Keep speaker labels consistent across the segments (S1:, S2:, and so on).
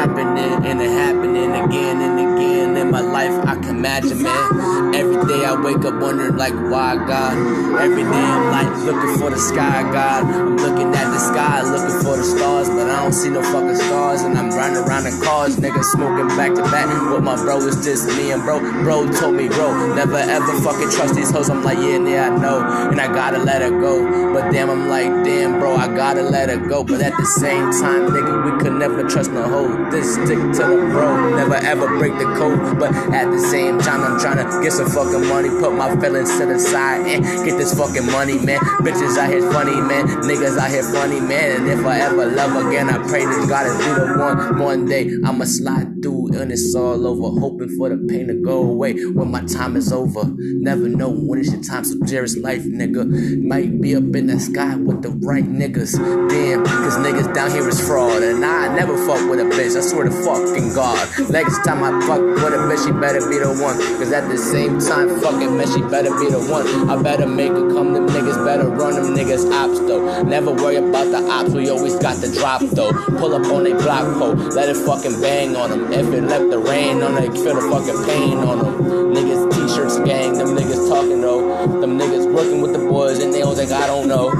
S1: happening and it happening again and again in my life. I can imagine, man. Every day I wake up wondering like why God. Every day I'm like looking for the sky, God. I'm looking at sky, looking for the stars, but I don't see no fucking stars. And I'm riding around in cars, nigga, smoking back to back with my bro. It's just me and bro. Bro told me, bro, never ever fucking trust these hoes. I'm like, yeah, yeah, I know, and I gotta let her go. But damn, I'm like, damn, bro, I gotta let her go. But at the same time, nigga, we could never trust no hoe. This stick to the bro, never ever break the code. But at the same time, I'm trying to get some fucking money, put my feelings to the side, and get this fucking money, man. Bitches out here funny, man. Niggas out here funny, man. And if I ever love again, I pray to God to be the one. One day I'ma slide through and it's all over, hoping for the pain to go away when my time is over. Never know when it's your time, so cherish life, nigga. Might be up in the sky with the right niggas. Damn, cause niggas down here is fraud, and I never fuck with a bitch. I swear to fucking God. Next time I fuck with a bitch, she better be the one. Cause at the same time, fucking bitch, she better be the one. I better make her come, them niggas better run them niggas ops though. Never worry about the ops, we always got the drop though. Pull up on a block pole, let it fucking bang on them. If it left the rain on it, feel the fucking pain on them. Niggas t-shirts gang, them niggas talking though. Them niggas working with the boys and they all like I don't know.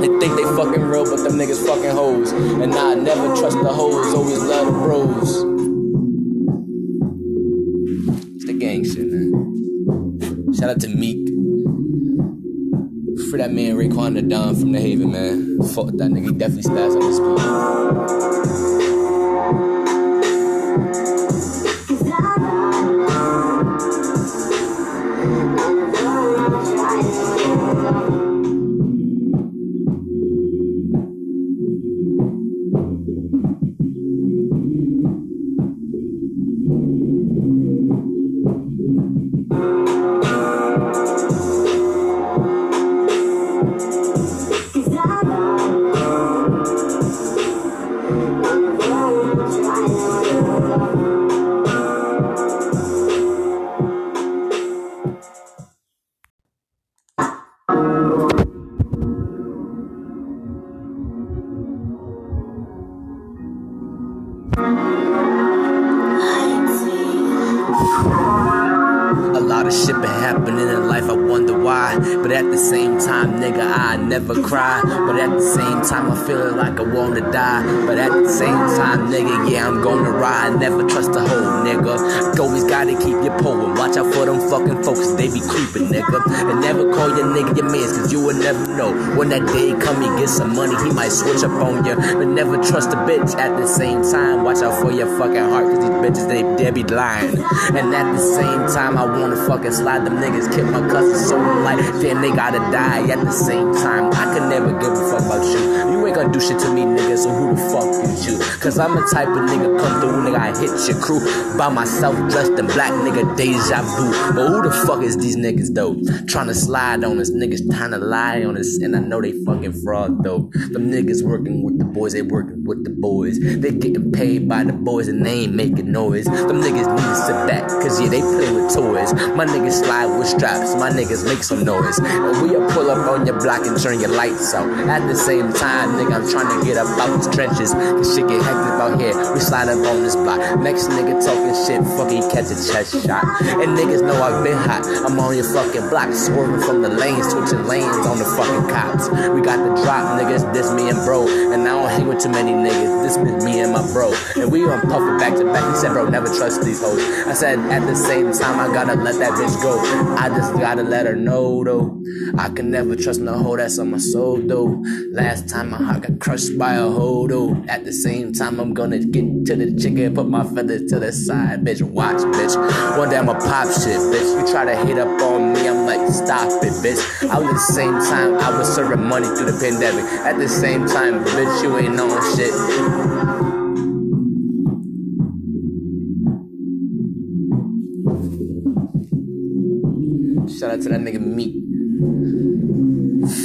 S1: They think they fucking real, but them niggas fucking hoes. And I never trust the hoes, always love the bros. It's the gang shit, man. Shout out to Meek. For that man Raekwon the Don from the Haven, man. Fuck that nigga, he definitely spaz on his beat. A lot of shit been happening in life, I wonder why. But at the same time, nigga, I never cry. But at the same time, I feel like I wanna die. But at the same time, nigga, yeah, I'm gonna ride. Never trust a hoe, nigga. Always gotta keep your pole watch out for them fucking folks, they be creeping, nigga. And never call your nigga your mans, cause you will never know. When that day come, he get some money, he might switch up on you. But never trust a bitch at the same time. Watch out for your fucking heart, cause these bitches, they, they be lying. And at the same time, I wanna fucking slide them niggas, kick my cousin so like, damn, they gotta die. At the same time, I could never give a fuck about you. You ain't gonna do shit to me, nigga, so who the fuck is you? Cause I'm the type of nigga come through, nigga, I hit your crew by myself, dressed in black, nigga, deja vu. But who the fuck is these niggas, though? Trying to slide on us, niggas trying to lie on us, and I know they fucking fraud, though. Them niggas working with the boys, they working with the boys. They getting paid by the boys, and they ain't making noise. Them niggas need to sit back, cause yeah, they play with toys. My niggas slide with straps, my niggas make some noise. And we'll pull up on your block and turn your lights out. At the same time, nigga, I'm trying to get up out these trenches. Cause shit get hectic out here. We slide up on this block. Next nigga talking shit, fucking catch a chest shot. And niggas know I've been hot. I'm on your fucking block, swerving from the lanes, switching lanes on the fucking cops. We got the drop, niggas, this me and bro. And I don't hang with too many niggas. This is me and my bro. And we on puffing back to back. He said, bro, never trust these hoes. I said, at the same time, I gotta let that bitch go. I just gotta let her know, though. I can never trust no hoe that's on my soul, though. Last time my heart got crushed by a hoe, though. At the same time, I'm gonna get to the chicken, put my feathers to the side, bitch. Watch, bitch. One day I'ma pop shit, bitch. You try to hit up on me, I'm like, stop it, bitch. I was at the same time, I was serving money through the pandemic. At the same time, bitch, you ain't knowing shit. Shout out to that nigga Meek.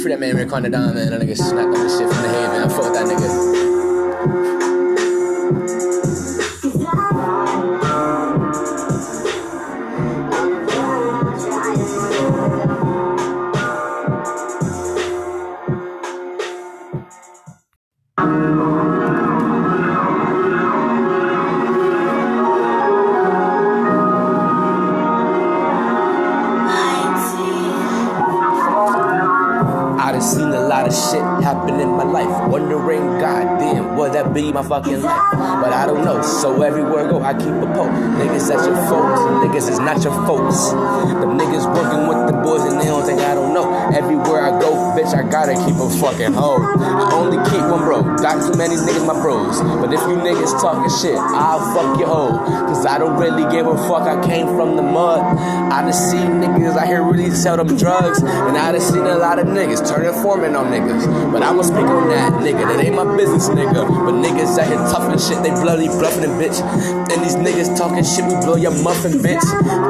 S1: Free that man Raekwon the Don, man. That nigga snapped on this shit from the haven. I fuck with that nigga. Happening in my life. Wondering, goddamn, will that be my fucking life? But I don't know. So everywhere I go, I keep a poke. Niggas, that's your folks. Niggas, it's not your folks. Them niggas working with the boys and they don't think I don't know. Everywhere I go, bitch, I gotta keep a fucking hoe. I only keep one bro. Got too many niggas, my bros. But if you niggas talking shit, I'll fuck your hoe. Cause I don't really give a fuck. I came from the mud. I done seen niggas out here really sell them drugs. And I done seen a lot of niggas turning foreman on niggas. But I'ma speak on that, nigga. That ain't my business, nigga. But niggas here tough and shit, they bloody bluffing, bitch. And these niggas talking shit, we blow your muffin, bitch.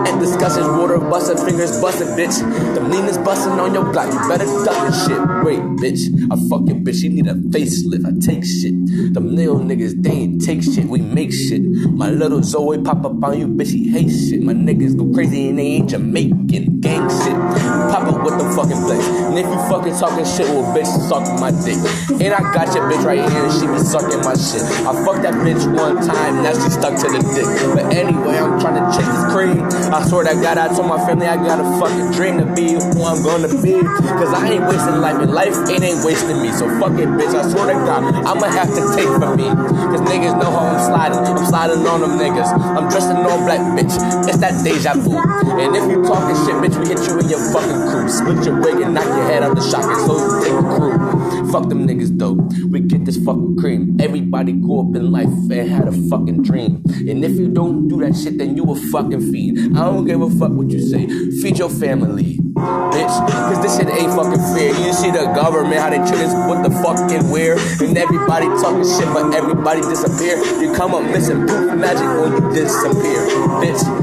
S1: And discussions, water busting, fingers busting, bitch. The Nina's busting on your block, you better duck and shit. Wait, bitch, I fuck your bitch, you need a facelift, I take shit. Them little niggas, they ain't take shit, we make shit. My little Zoe pop up on you, bitch, he hate shit. My niggas go crazy and they ain't Jamaican, gang shit. With the fucking flex. And if you fucking talking shit, well, bitch, sucking my dick. And I got your bitch right here and she be sucking my shit. I fucked that bitch one time, now she stuck to the dick. But anyway, I'm trying to chase this cream. I swear to God, I told my family I got a fucking dream to be who I'm gonna be. Cause I ain't wasting life, and life it ain't wasting me. So fuck it, bitch. I swear to God, I'ma have to take from me. Cause niggas know how I'm sliding. I'm sliding on them niggas. I'm dressed in all black, bitch. It's that deja vu. And if you talking shit, bitch, we hit you in your fucking crew. Split your wig and knock your head out the shotgun so take the crew. Fuck them niggas though. We get this fucking cream. Everybody grew up in life and had a fucking dream. And if you don't do that shit, then you a fucking fiend. I don't give a fuck what you say. Feed your family, bitch. Cause this shit ain't fucking fair. You see the government, how they treat us with the fucking where. And everybody talking shit, but everybody disappear. You come up missing proof magic when you disappear, bitch.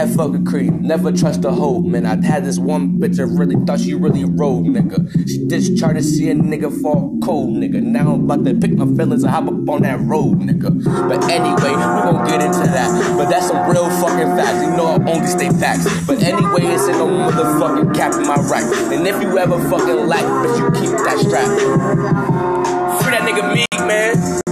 S1: That fucking cream. Never trust a hoe, man. I had this one bitch that really thought she really rode, nigga. She just tried to see a nigga fall cold, nigga. Now I'm about to pick my feelings and hop up on that road, nigga. But anyway, we gon' get into that. But that's some real fucking facts. You know I only stay facts. But anyway, it's in no motherfucking cap in my right. And if you ever fucking lack, but you keep that strap. Free that nigga me, man.